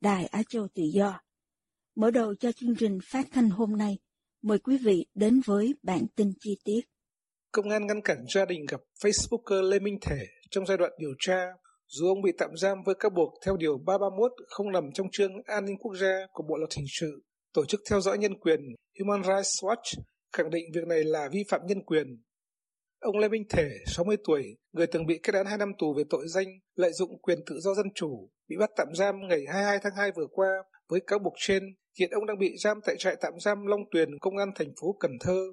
Đài Á Châu Tự Do. Mở đầu cho chương trình phát thanh hôm nay, mời quý vị đến với bản tin chi tiết. Công an ngăn cản gia đình gặp Facebooker Lê Minh Thể trong giai đoạn điều tra, dù ông bị tạm giam với các buộc theo Điều 331 không nằm trong chương an ninh quốc gia của Bộ Luật Hình sự. Tổ chức theo dõi nhân quyền Human Rights Watch khẳng định việc này là vi phạm nhân quyền. Ông Lê Minh Thể, 60 tuổi, người từng bị kết án 2 năm tù về tội danh lợi dụng quyền tự do dân chủ, bị bắt tạm giam ngày 22 tháng 2 vừa qua với cáo buộc trên. Hiện ông đang bị giam tại trại tạm giam Long Tuyền, Công an thành phố Cần Thơ.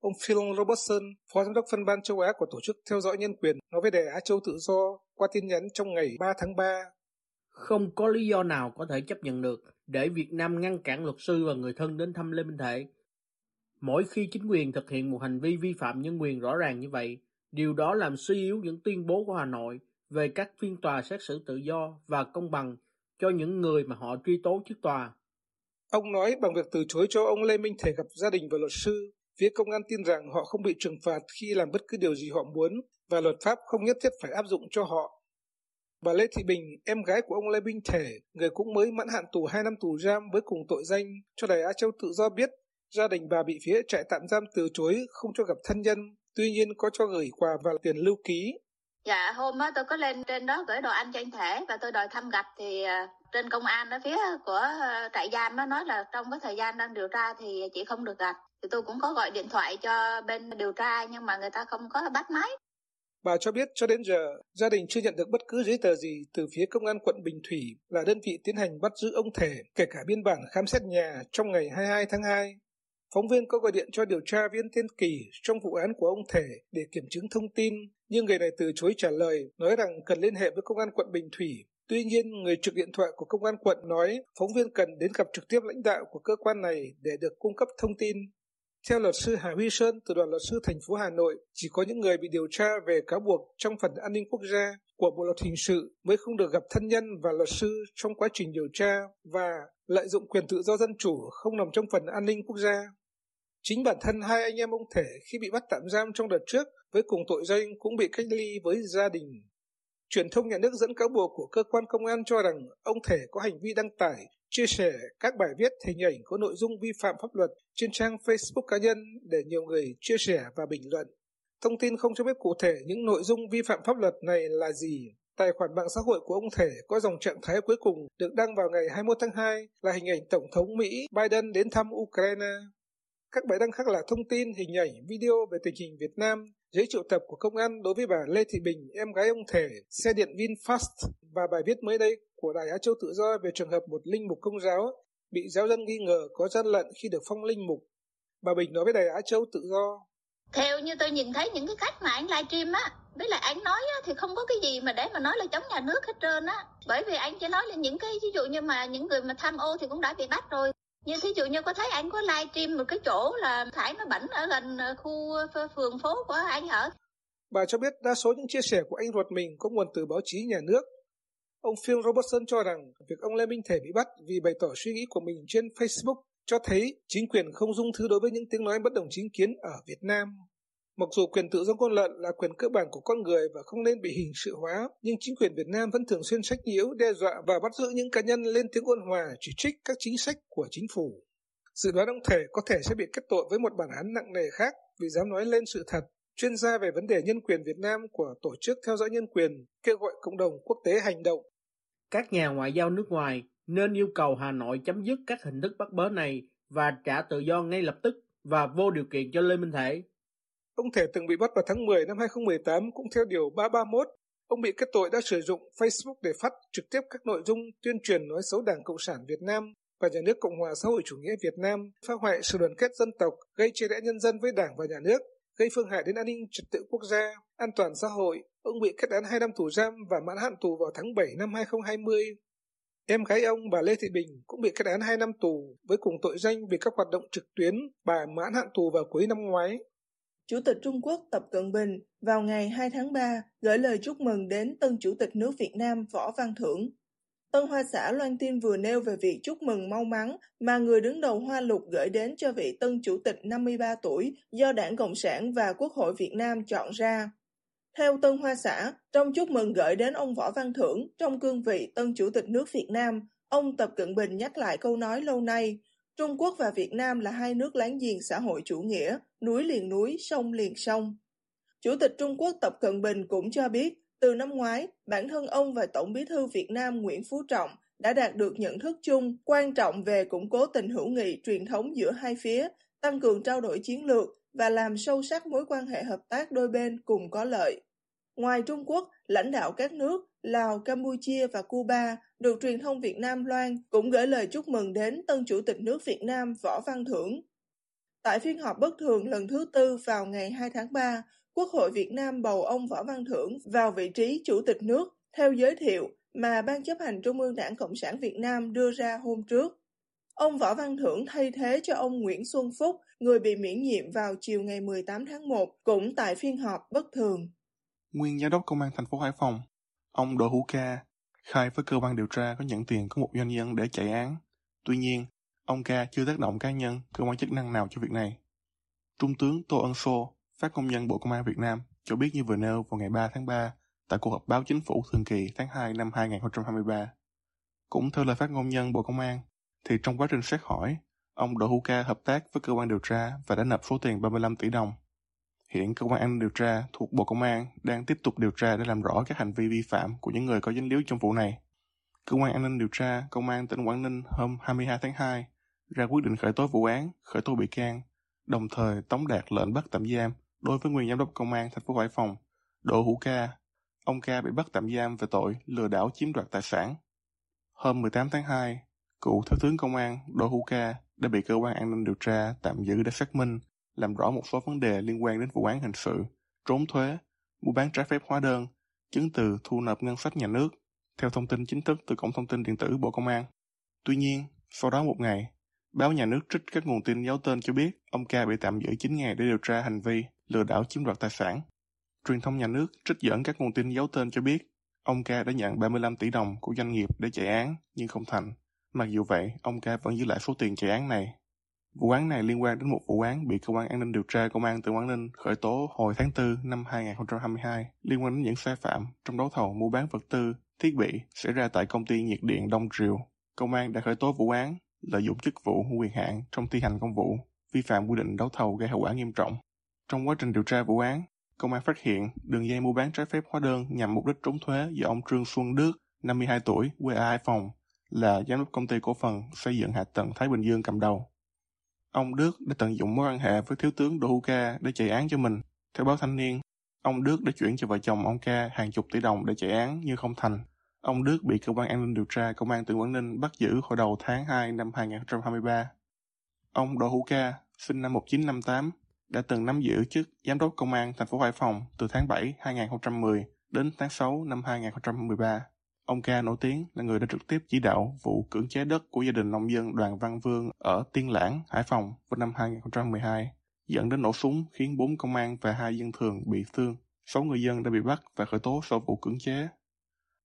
Ông Phil Robertson, Phó Giám đốc phân ban châu Á của Tổ chức Theo dõi Nhân quyền, nói với Đài Á Châu Tự do qua tin nhắn trong ngày 3 tháng 3. Không có lý do nào có thể chấp nhận được để Việt Nam ngăn cản luật sư và người thân đến thăm Lê Minh Thể. Mỗi khi chính quyền thực hiện một hành vi vi phạm nhân quyền rõ ràng như vậy, điều đó làm suy yếu những tuyên bố của Hà Nội về các phiên tòa xét xử tự do và công bằng cho những người mà họ truy tố trước tòa. Ông nói bằng việc từ chối cho ông Lê Minh Thể gặp gia đình và luật sư, phía công an tin rằng họ không bị trừng phạt khi làm bất cứ điều gì họ muốn và luật pháp không nhất thiết phải áp dụng cho họ. Bà Lê Thị Bình, em gái của ông Lê Minh Thể, người cũng mới mãn hạn tù 2 năm tù giam với cùng tội danh, cho Đài Á Châu tự do biết gia đình bà bị phía trại tạm giam từ chối không cho gặp thân nhân, tuy nhiên có cho gửi quà và tiền lưu ký. Dạ, hôm đó tôi có lên trên đó gửi đồ ăn cho anh Thể và tôi đòi thăm gặp thì trên công an ở phía của trại giam nó nói là trong cái thời gian đang điều tra thì chị không được gặp. Thì tôi cũng có gọi điện thoại cho bên điều tra nhưng mà người ta không có bắt máy. Bà cho biết cho đến giờ, gia đình chưa nhận được bất cứ giấy tờ gì từ phía công an quận Bình Thủy là đơn vị tiến hành bắt giữ ông Thể, kể cả biên bản khám xét nhà trong ngày 22 tháng 2. Phóng viên có gọi điện cho điều tra viên Tiên Kỳ trong vụ án của ông Thể để kiểm chứng thông tin, nhưng người này từ chối trả lời, nói rằng cần liên hệ với công an quận Bình Thủy. Tuy nhiên, người trực điện thoại của công an quận nói phóng viên cần đến gặp trực tiếp lãnh đạo của cơ quan này để được cung cấp thông tin. Theo luật sư Hà Huy Sơn từ đoàn luật sư thành phố Hà Nội, chỉ có những người bị điều tra về cáo buộc trong phần an ninh quốc gia của Bộ luật hình sự mới không được gặp thân nhân và luật sư trong quá trình điều tra và lợi dụng quyền tự do dân chủ không nằm trong phần an ninh quốc gia. Chính bản thân hai anh em ông Thể khi bị bắt tạm giam trong đợt trước với cùng tội danh cũng bị cách ly với gia đình. Truyền thông nhà nước dẫn cáo buộc của cơ quan công an cho rằng ông Thể có hành vi đăng tải, chia sẻ các bài viết hình ảnh có nội dung vi phạm pháp luật trên trang Facebook cá nhân để nhiều người chia sẻ và bình luận. Thông tin không cho biết cụ thể những nội dung vi phạm pháp luật này là gì. Tài khoản mạng xã hội của ông Thể có dòng trạng thái cuối cùng được đăng vào ngày 21 tháng 2 là hình ảnh Tổng thống Mỹ Biden đến thăm Ukraine. Các bài đăng khác là thông tin, hình ảnh, video về tình hình Việt Nam, giấy triệu tập của công an đối với bà Lê Thị Bình, em gái ông Thể, xe điện VinFast và bài viết mới đây của Đài Á Châu Tự Do về trường hợp một linh mục công giáo bị giáo dân nghi ngờ có gian lận khi được phong linh mục. Bà Bình nói với Đài Á Châu Tự Do. Theo như tôi nhìn thấy những cái cách mà anh livestream á, với lại anh nói á, thì không có cái gì mà để mà nói là chống nhà nước hết trơn á. Bởi vì anh chỉ nói là những cái ví dụ như mà những người mà tham ô thì cũng đã bị bắt rồi. Như thí dụ như có thấy anh có livestream một cái chỗ là thải nó bẩn ở gần ờ, khu ờ, phường phố của anh ở. Bà cho biết đa số những chia sẻ của anh ruột mình có nguồn từ báo chí nhà nước. Ông Phil Robertson cho rằng việc ông Lê Minh Thể bị bắt vì bày tỏ suy nghĩ của mình trên Facebook cho thấy chính quyền không dung thứ đối với những tiếng nói bất đồng chính kiến ở Việt Nam. Mặc dù quyền tự do ngôn luận là quyền cơ bản của con người và không nên bị hình sự hóa, nhưng chính quyền Việt Nam vẫn thường xuyên sách nhiễu, đe dọa và bắt giữ những cá nhân lên tiếng ôn hòa, chỉ trích các chính sách của chính phủ. Dự đoán ông Thể có thể sẽ bị kết tội với một bản án nặng nề khác vì dám nói lên sự thật, chuyên gia về vấn đề nhân quyền Việt Nam của Tổ chức Theo dõi Nhân quyền, kêu gọi cộng đồng quốc tế hành động. Các nhà ngoại giao nước ngoài nên yêu cầu Hà Nội chấm dứt các hình thức bắt bớ này và trả tự do ngay lập tức và vô điều kiện cho Lê Minh Thể. Ông Thể từng bị bắt vào tháng 10 năm 2018 cũng theo điều 331. Ông bị kết tội đã sử dụng Facebook để phát trực tiếp các nội dung tuyên truyền nói xấu Đảng Cộng sản Việt Nam và nhà nước Cộng hòa xã hội chủ nghĩa Việt Nam, phá hoại sự đoàn kết dân tộc, gây chia rẽ nhân dân với Đảng và nhà nước, gây phương hại đến an ninh trật tự quốc gia, an toàn xã hội. Ông bị kết án 2 năm tù giam và mãn hạn tù vào tháng 7 năm 2020. Em gái ông, bà Lê Thị Bình, cũng bị kết án 2 năm tù với cùng tội danh vì các hoạt động trực tuyến. Bà mãn hạn tù vào cuối năm ngoái. Chủ tịch Trung Quốc Tập Cận Bình vào ngày 2 tháng 3 gửi lời chúc mừng đến tân Chủ tịch nước Việt Nam Võ Văn Thưởng. Tân Hoa xã Loan Tin vừa nêu về việc chúc mừng mau mắn mà người đứng đầu Hoa Lục gửi đến cho vị tân Chủ tịch 53 tuổi do Đảng Cộng sản và Quốc hội Việt Nam chọn ra. Theo Tân Hoa xã, trong chúc mừng gửi đến ông Võ Văn Thưởng trong cương vị tân Chủ tịch nước Việt Nam, ông Tập Cận Bình nhắc lại câu nói lâu nay, Trung Quốc và Việt Nam là hai nước láng giềng xã hội chủ nghĩa, núi liền núi, sông liền sông. Chủ tịch Trung Quốc Tập Cận Bình cũng cho biết, từ năm ngoái, bản thân ông và Tổng bí thư Việt Nam Nguyễn Phú Trọng đã đạt được nhận thức chung quan trọng về củng cố tình hữu nghị truyền thống giữa hai phía, tăng cường trao đổi chiến lược và làm sâu sắc mối quan hệ hợp tác đôi bên cùng có lợi. Ngoài Trung Quốc, lãnh đạo các nước Lào, Campuchia và Cuba được truyền thông Việt Nam loan cũng gửi lời chúc mừng đến tân Chủ tịch nước Việt Nam Võ Văn Thưởng. Tại phiên họp bất thường lần thứ tư vào ngày 2 tháng 3, Quốc hội Việt Nam bầu ông Võ Văn Thưởng vào vị trí Chủ tịch nước theo giới thiệu mà Ban chấp hành Trung ương Đảng Cộng sản Việt Nam đưa ra hôm trước. Ông Võ Văn Thưởng thay thế cho ông Nguyễn Xuân Phúc, người bị miễn nhiệm vào chiều ngày 18 tháng 1, cũng tại phiên họp bất thường. Nguyên Giám đốc Công an thành phố Hải Phòng, ông Đỗ Hữu Ca, khai với cơ quan điều tra có nhận tiền của một doanh nhân để chạy án. Tuy nhiên, ông Ca chưa tác động cá nhân, cơ quan chức năng nào cho việc này. Trung tướng Tô Ân Sô, phát công nhân Bộ Công an Việt Nam, cho biết như vừa nêu vào ngày 3 tháng 3 tại cuộc họp báo chính phủ thường kỳ tháng 2 năm 2023. Cũng theo lời phát ngôn nhân Bộ Công an, thì trong quá trình xét hỏi, ông Đỗ Hữu Ca hợp tác với cơ quan điều tra và đã nộp số tiền 35 tỷ đồng. Hiện cơ quan an ninh điều tra thuộc Bộ Công an đang tiếp tục điều tra để làm rõ các hành vi vi phạm của những người có dính líu trong vụ này. Cơ quan an ninh điều tra Công an tỉnh Quảng Ninh hôm 22 tháng 2 ra quyết định khởi tố vụ án, khởi tố bị can, đồng thời tống đạt lệnh bắt tạm giam đối với nguyên giám đốc công an thành phố Hải Phòng, Đỗ Hữu Ca. Ông Ca bị bắt tạm giam về tội lừa đảo chiếm đoạt tài sản. Hôm 18 tháng 2, cựu thiếu tướng công an Đỗ Hữu Ca đã bị cơ quan an ninh điều tra tạm giữ để xác minh, làm rõ một số vấn đề liên quan đến vụ án hình sự, trốn thuế, mua bán trái phép hóa đơn, chứng từ thu nộp ngân sách nhà nước, theo thông tin chính thức từ Cổng Thông tin Điện tử Bộ Công an. Tuy nhiên, sau đó một ngày, báo nhà nước trích các nguồn tin giấu tên cho biết ông Ca bị tạm giữ 9 ngày để điều tra hành vi lừa đảo chiếm đoạt tài sản. Truyền thông nhà nước trích dẫn các nguồn tin giấu tên cho biết ông Ca đã nhận 35 tỷ đồng của doanh nghiệp để chạy án nhưng không thành. Mặc dù vậy, ông Ca vẫn giữ lại số tiền chạy án này. Vụ án này liên quan đến một vụ án bị cơ quan an ninh điều tra công an tỉnh Quảng Ninh khởi tố hồi tháng 4 năm 2022 liên quan đến những sai phạm trong đấu thầu mua bán vật tư, thiết bị xảy ra tại công ty nhiệt điện Đông Triều. Công an đã khởi tố vụ án lợi dụng chức vụ quyền hạn trong thi hành công vụ, vi phạm quy định đấu thầu gây hậu quả nghiêm trọng. Trong quá trình điều tra vụ án, công an phát hiện đường dây mua bán trái phép hóa đơn nhằm mục đích trốn thuế do ông Trương Xuân Đức, 52 tuổi, quê ở Hải Phòng, là giám đốc công ty cổ phần xây dựng hạ tầng Thái Bình Dương cầm đầu. Ông Đức đã tận dụng mối quan hệ với thiếu tướng Đỗ Hữu Ca để chạy án cho mình. Theo báo Thanh niên, ông Đức đã chuyển cho vợ chồng ông Ca hàng chục tỷ đồng để chạy án nhưng không thành. Ông Đức bị cơ quan an ninh điều tra công an tỉnh Quảng Ninh bắt giữ hồi đầu tháng 2 năm 2023. Ông Đỗ Hữu Ca, sinh năm 1958, đã từng nắm giữ chức giám đốc công an thành phố Hải Phòng từ tháng 7 2010 đến tháng 6 năm 2013. Ông Ca nổi tiếng là người đã trực tiếp chỉ đạo vụ cưỡng chế đất của gia đình nông dân Đoàn Văn Vương ở Tiên Lãng, Hải Phòng vào năm 2012, dẫn đến nổ súng khiến 4 công an và hai dân thường bị thương. 6 người dân đã bị bắt và khởi tố sau vụ cưỡng chế.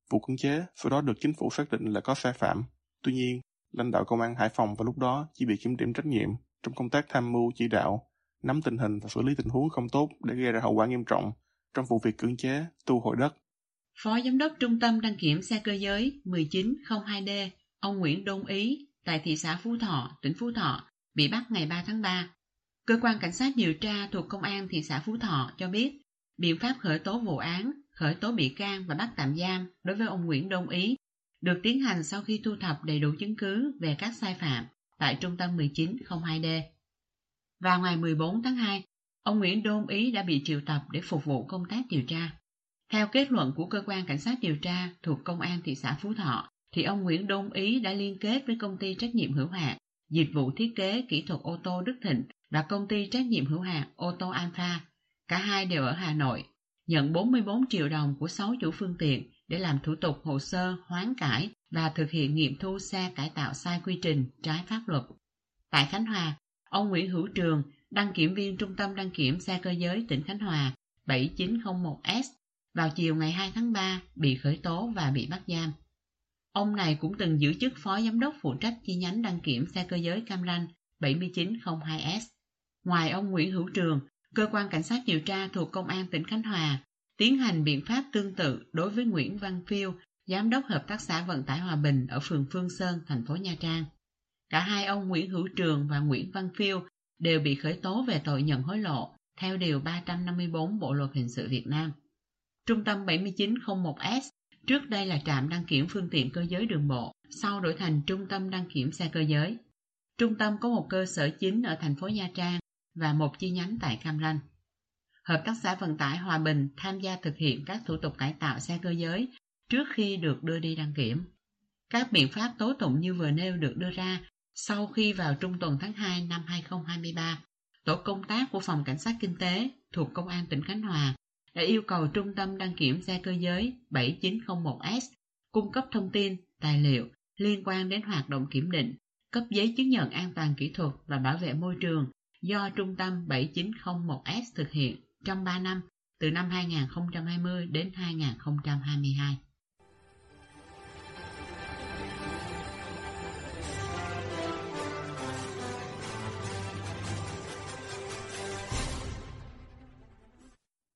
Vụ cưỡng chế sau đó được chính phủ xác định là có sai phạm. Tuy nhiên, lãnh đạo công an Hải Phòng vào lúc đó chỉ bị kiểm điểm trách nhiệm trong công tác tham mưu chỉ đạo, nắm tình hình và xử lý tình huống không tốt để gây ra hậu quả nghiêm trọng trong vụ việc cưỡng chế, tu hồi đất. Phó Giám đốc Trung tâm đăng kiểm xe cơ giới 1902D, ông Nguyễn Đôn Ý, tại thị xã Phú Thọ, tỉnh Phú Thọ, bị bắt ngày 3 tháng 3. Cơ quan cảnh sát điều tra thuộc Công an thị xã Phú Thọ cho biết, biện pháp khởi tố vụ án, khởi tố bị can và bắt tạm giam đối với ông Nguyễn Đông Ý được tiến hành sau khi thu thập đầy đủ chứng cứ về các sai phạm tại trung tâm 1902D. Vào ngày 14 tháng 2, ông Nguyễn Đôn Ý đã bị triệu tập để phục vụ công tác điều tra. Theo kết luận của cơ quan cảnh sát điều tra thuộc công an thị xã Phú Thọ, thì ông Nguyễn Đôn Ý đã liên kết với công ty trách nhiệm hữu hạn dịch vụ thiết kế kỹ thuật ô tô Đức Thịnh và công ty trách nhiệm hữu hạn ô tô Alpha. Cả hai đều ở Hà Nội, nhận 44 triệu đồng của 6 chủ phương tiện để làm thủ tục hồ sơ hoán cải và thực hiện nghiệm thu xe cải tạo sai quy trình trái pháp luật. Tại Khánh Hòa, ông Nguyễn Hữu Trường, đăng kiểm viên Trung tâm đăng kiểm xe cơ giới tỉnh Khánh Hòa 7901S vào chiều ngày 2 tháng 3 bị khởi tố và bị bắt giam. Ông này cũng từng giữ chức phó giám đốc phụ trách chi nhánh đăng kiểm xe cơ giới Cam Ranh 7902S. Ngoài ông Nguyễn Hữu Trường, cơ quan cảnh sát điều tra thuộc Công an tỉnh Khánh Hòa tiến hành biện pháp tương tự đối với Nguyễn Văn Phiêu, giám đốc hợp tác xã vận tải Hòa Bình ở phường Phương Sơn, thành phố Nha Trang. Cả hai ông Nguyễn Hữu Trường và Nguyễn Văn Phiêu đều bị khởi tố về tội nhận hối lộ theo Điều 354 Bộ Luật Hình sự Việt Nam. Trung tâm 7901S trước đây là trạm đăng kiểm phương tiện cơ giới đường bộ, sau đổi thành Trung tâm đăng kiểm xe cơ giới. Trung tâm có một cơ sở chính ở thành phố Nha Trang và một chi nhánh tại Cam Ranh. Hợp tác xã vận tải Hòa Bình tham gia thực hiện các thủ tục cải tạo xe cơ giới trước khi được đưa đi đăng kiểm. Các biện pháp tố tụng như vừa nêu được đưa ra sau khi vào trung tuần tháng 2 năm 2023. Tổ công tác của Phòng Cảnh sát Kinh tế thuộc Công an tỉnh Khánh Hòa đã yêu cầu Trung tâm đăng kiểm xe cơ giới 7901S cung cấp thông tin, tài liệu liên quan đến hoạt động kiểm định, cấp giấy chứng nhận an toàn kỹ thuật và bảo vệ môi trường do Trung tâm 7901S thực hiện trong 3 năm, từ năm 2020 đến 2022.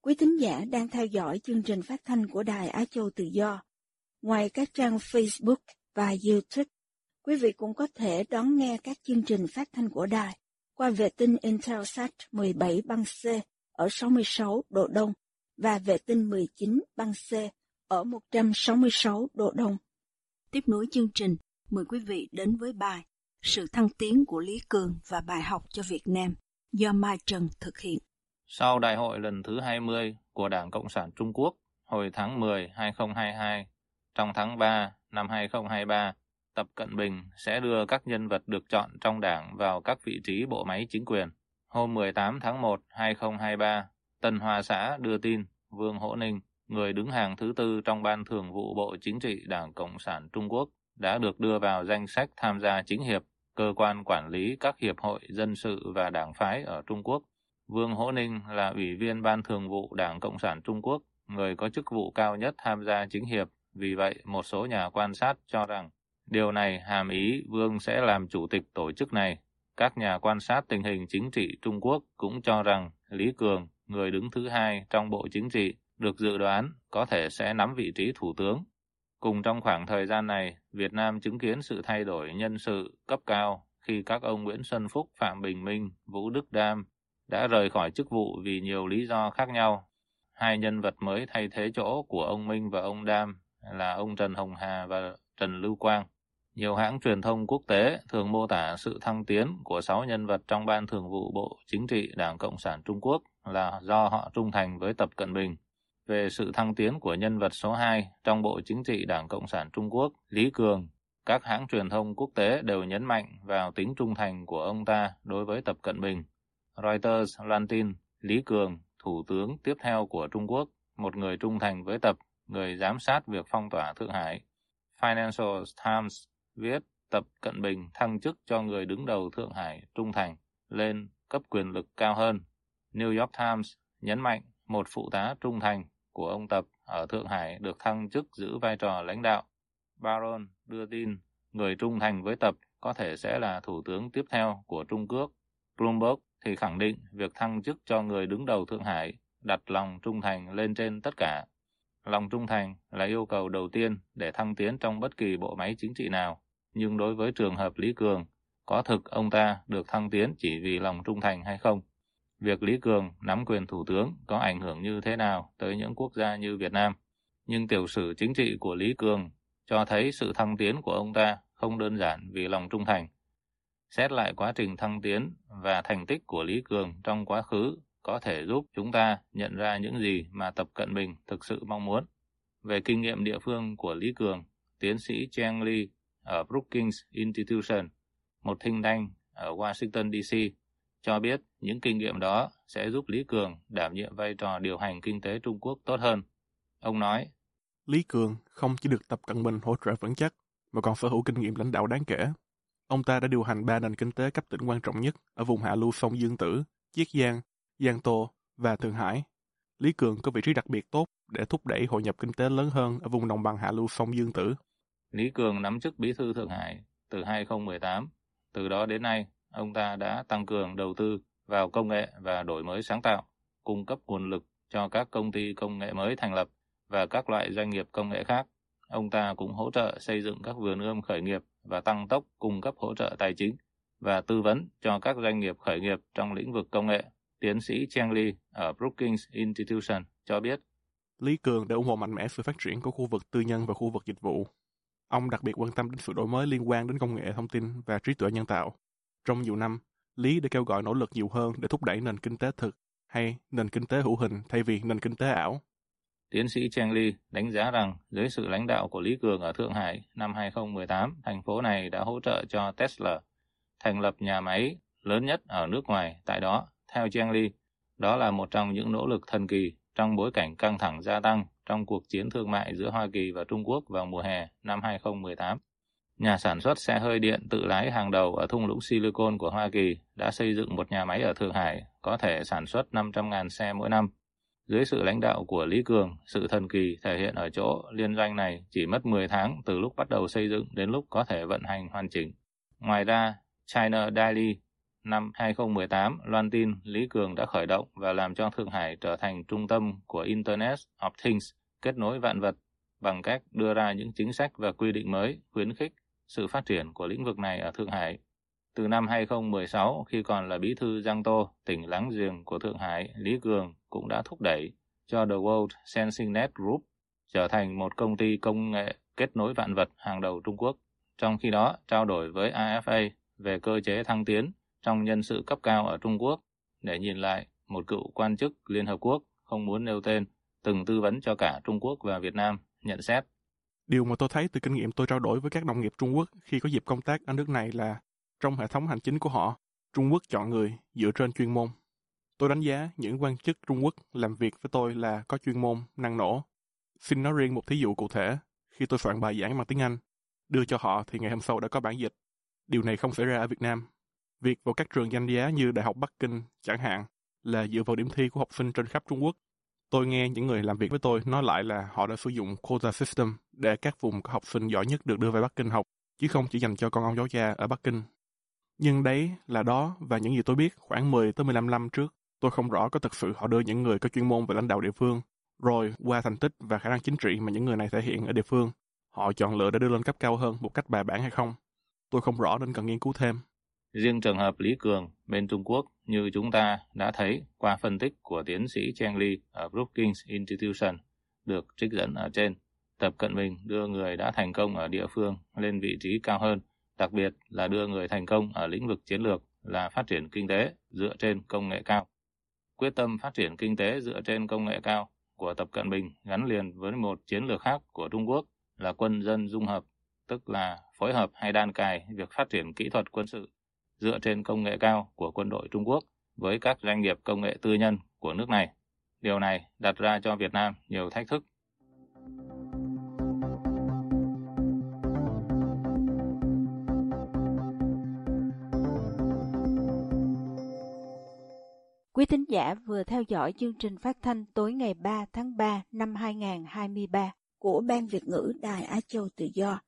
Quý thính giả đang theo dõi chương trình phát thanh của Đài Á Châu Tự Do. Ngoài các trang Facebook và YouTube, quý vị cũng có thể đón nghe các chương trình phát thanh của đài qua vệ tinh Intelsat 17 băng C ở 66 độ Đông và vệ tinh 19 băng C ở 166 độ Đông. Tiếp nối chương trình, mời quý vị đến với bài Sự thăng tiến của Lý Cường và bài học cho Việt Nam do Mai Trần thực hiện. Sau đại hội lần thứ 20 của Đảng Cộng sản Trung Quốc hồi tháng 10 2022, trong tháng 3 năm 2023, Tập Cận Bình sẽ đưa các nhân vật được chọn trong đảng vào các vị trí bộ máy chính quyền. Hôm 18 tháng 1, 2023, Tân Hoa Xã đưa tin Vương Hỗ Ninh, người đứng hàng thứ tư trong Ban Thường vụ Bộ Chính trị Đảng Cộng sản Trung Quốc, đã được đưa vào danh sách tham gia chính hiệp, cơ quan quản lý các hiệp hội dân sự và đảng phái ở Trung Quốc. Vương Hỗ Ninh là ủy viên Ban Thường vụ Đảng Cộng sản Trung Quốc, người có chức vụ cao nhất tham gia chính hiệp. Vì vậy, một số nhà quan sát cho rằng điều này hàm ý Vương sẽ làm chủ tịch tổ chức này. Các nhà quan sát tình hình chính trị Trung Quốc cũng cho rằng Lý Cường, người đứng thứ hai trong Bộ Chính trị, được dự đoán có thể sẽ nắm vị trí thủ tướng. Cùng trong khoảng thời gian này, Việt Nam chứng kiến sự thay đổi nhân sự cấp cao khi các ông Nguyễn Xuân Phúc, Phạm Bình Minh, Vũ Đức Đam đã rời khỏi chức vụ vì nhiều lý do khác nhau. Hai nhân vật mới thay thế chỗ của ông Minh và ông Đam là ông Trần Hồng Hà và Trần Lưu Quang. Nhiều hãng truyền thông quốc tế thường mô tả sự thăng tiến của sáu nhân vật trong Ban Thường vụ Bộ Chính trị Đảng Cộng sản Trung Quốc là do họ trung thành với Tập Cận Bình. Về sự thăng tiến của nhân vật số 2 trong Bộ Chính trị Đảng Cộng sản Trung Quốc, Lý Cường, các hãng truyền thông quốc tế đều nhấn mạnh vào tính trung thành của ông ta đối với Tập Cận Bình. Reuters loan tin Lý Cường, thủ tướng tiếp theo của Trung Quốc, một người trung thành với Tập, người giám sát việc phong tỏa Thượng Hải. Financial Times viết Tập Cận Bình thăng chức cho người đứng đầu Thượng Hải trung thành lên cấp quyền lực cao hơn. New York Times nhấn mạnh một phụ tá trung thành của ông Tập ở Thượng Hải được thăng chức giữ vai trò lãnh đạo. Baron đưa tin người trung thành với Tập có thể sẽ là thủ tướng tiếp theo của Trung Quốc. Bloomberg thì khẳng định việc thăng chức cho người đứng đầu Thượng Hải đặt lòng trung thành lên trên tất cả. Lòng trung thành là yêu cầu đầu tiên để thăng tiến trong bất kỳ bộ máy chính trị nào, nhưng đối với trường hợp Lý Cường, có thực ông ta được thăng tiến chỉ vì lòng trung thành hay không. Việc Lý Cường nắm quyền thủ tướng có ảnh hưởng như thế nào tới những quốc gia như Việt Nam. Nhưng tiểu sử chính trị của Lý Cường cho thấy sự thăng tiến của ông ta không đơn giản vì lòng trung thành. Xét lại quá trình thăng tiến và thành tích của Lý Cường trong quá khứ có thể giúp chúng ta nhận ra những gì mà Tập Cận Bình thực sự mong muốn. Về kinh nghiệm địa phương của Lý Cường, tiến sĩ Cheng Lee ở Brookings Institution, một thinh đanh ở Washington, DC, cho biết những kinh nghiệm đó sẽ giúp Lý Cường đảm nhiệm vai trò điều hành kinh tế Trung Quốc tốt hơn. Ông nói, Lý Cường không chỉ được Tập Cận Bình hỗ trợ vững chắc, mà còn sở hữu kinh nghiệm lãnh đạo đáng kể. Ông ta đã điều hành ba nền kinh tế cấp tỉnh quan trọng nhất ở vùng hạ lưu sông Dương Tử, Chiết Giang, Giang Tô và Thượng Hải. Lý Cường có vị trí đặc biệt tốt để thúc đẩy hội nhập kinh tế lớn hơn ở vùng đồng bằng hạ lưu sông Dương Tử. Lý Cường nắm chức bí thư Thượng Hải từ 2018. Từ đó đến nay, ông ta đã tăng cường đầu tư vào công nghệ và đổi mới sáng tạo, cung cấp nguồn lực cho các công ty công nghệ mới thành lập và các loại doanh nghiệp công nghệ khác. Ông ta cũng hỗ trợ xây dựng các vườn ươm khởi nghiệp và tăng tốc cung cấp hỗ trợ tài chính và tư vấn cho các doanh nghiệp khởi nghiệp trong lĩnh vực công nghệ. Tiến sĩ Cheng Lee ở Brookings Institution cho biết. Lý Cường đã ủng hộ mạnh mẽ sự phát triển của khu vực tư nhân và khu vực dịch vụ. Ông đặc biệt quan tâm đến sự đổi mới liên quan đến công nghệ thông tin và trí tuệ nhân tạo. Trong nhiều năm, Lý đã kêu gọi nỗ lực nhiều hơn để thúc đẩy nền kinh tế thực hay nền kinh tế hữu hình thay vì nền kinh tế ảo. Tiến sĩ Cheng Li đánh giá rằng dưới sự lãnh đạo của Lý Cường ở Thượng Hải năm 2018, thành phố này đã hỗ trợ cho Tesla thành lập nhà máy lớn nhất ở nước ngoài tại đó. Theo Cheng Li, đó là một trong những nỗ lực thần kỳ trong bối cảnh căng thẳng gia tăng trong cuộc chiến thương mại giữa Hoa Kỳ và Trung Quốc vào mùa hè năm 2018. Nhà sản xuất xe hơi điện tự lái hàng đầu ở thung lũng Silicon của Hoa Kỳ đã xây dựng một nhà máy ở Thượng Hải có thể sản xuất 500.000 xe mỗi năm. Dưới sự lãnh đạo của Lý Cường, sự thần kỳ thể hiện ở chỗ liên doanh này chỉ mất 10 tháng từ lúc bắt đầu xây dựng đến lúc có thể vận hành hoàn chỉnh. Ngoài ra, China Daily năm 2018 loan tin Lý Cường đã khởi động và làm cho Thượng Hải trở thành trung tâm của Internet of Things, kết nối vạn vật, bằng cách đưa ra những chính sách và quy định mới khuyến khích sự phát triển của lĩnh vực này ở Thượng Hải. Từ năm 2016, khi còn là bí thư Giang Tô, tỉnh láng giềng của Thượng Hải, Lý Cường cũng đã thúc đẩy cho The World Sensing Net Group trở thành một công ty công nghệ kết nối vạn vật hàng đầu Trung Quốc. Trong khi đó, trao đổi với AFA về cơ chế thăng tiến trong nhân sự cấp cao ở Trung Quốc để nhìn lại một cựu quan chức Liên Hợp Quốc không muốn nêu tên từng tư vấn cho cả Trung Quốc và Việt Nam nhận xét. Điều mà tôi thấy từ kinh nghiệm tôi trao đổi với các đồng nghiệp Trung Quốc khi có dịp công tác ở nước này là trong hệ thống hành chính của họ, Trung Quốc chọn người dựa trên chuyên môn. Tôi đánh giá những quan chức Trung Quốc làm việc với tôi là có chuyên môn, năng nổ. Xin nói riêng một thí dụ cụ thể, khi tôi soạn bài giảng bằng tiếng Anh, đưa cho họ thì ngày hôm sau đã có bản dịch. Điều này không xảy ra ở Việt Nam. Việc vào các trường danh giá như Đại học Bắc Kinh, chẳng hạn, là dựa vào điểm thi của học sinh trên khắp Trung Quốc. Tôi nghe những người làm việc với tôi nói lại là họ đã sử dụng quota system để các vùng có học sinh giỏi nhất được đưa về Bắc Kinh học, chứ không chỉ dành cho con ông cháu cha ở Bắc Kinh. Nhưng đấy là đó và những gì tôi biết khoảng 10 tới 15 năm trước. Tôi không rõ có thực sự họ đưa những người có chuyên môn về lãnh đạo địa phương, rồi qua thành tích và khả năng chính trị mà những người này thể hiện ở địa phương, họ chọn lựa để đưa lên cấp cao hơn một cách bài bản hay không. Tôi không rõ nên cần nghiên cứu thêm. Riêng trường hợp Lý Cường bên Trung Quốc như chúng ta đã thấy qua phân tích của tiến sĩ Cheng Li ở Brookings Institution được trích dẫn ở trên, Tập Cận Bình đưa người đã thành công ở địa phương lên vị trí cao hơn, đặc biệt là đưa người thành công ở lĩnh vực chiến lược là phát triển kinh tế dựa trên công nghệ cao. Quyết tâm phát triển kinh tế dựa trên công nghệ cao của Tập Cận Bình gắn liền với một chiến lược khác của Trung Quốc là quân dân dung hợp, tức là phối hợp hay đan cài việc phát triển kỹ thuật quân sự dựa trên công nghệ cao của quân đội Trung Quốc với các doanh nghiệp công nghệ tư nhân của nước này. Điều này đặt ra cho Việt Nam nhiều thách thức. Quý thính giả vừa theo dõi chương trình phát thanh tối ngày 3 tháng 3 năm 2023 của Ban Việt ngữ Đài Á Châu Tự Do.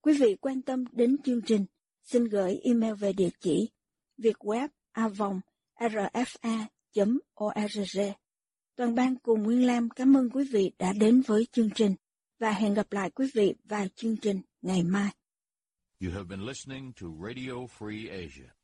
Quý vị quan tâm đến chương trình, xin gửi email về địa chỉ vietweb.avong.rfa.org. Toàn ban cùng Nguyên Lam cảm ơn quý vị đã đến với chương trình và hẹn gặp lại quý vị vào chương trình ngày mai. You have been listening to Radio Free Asia.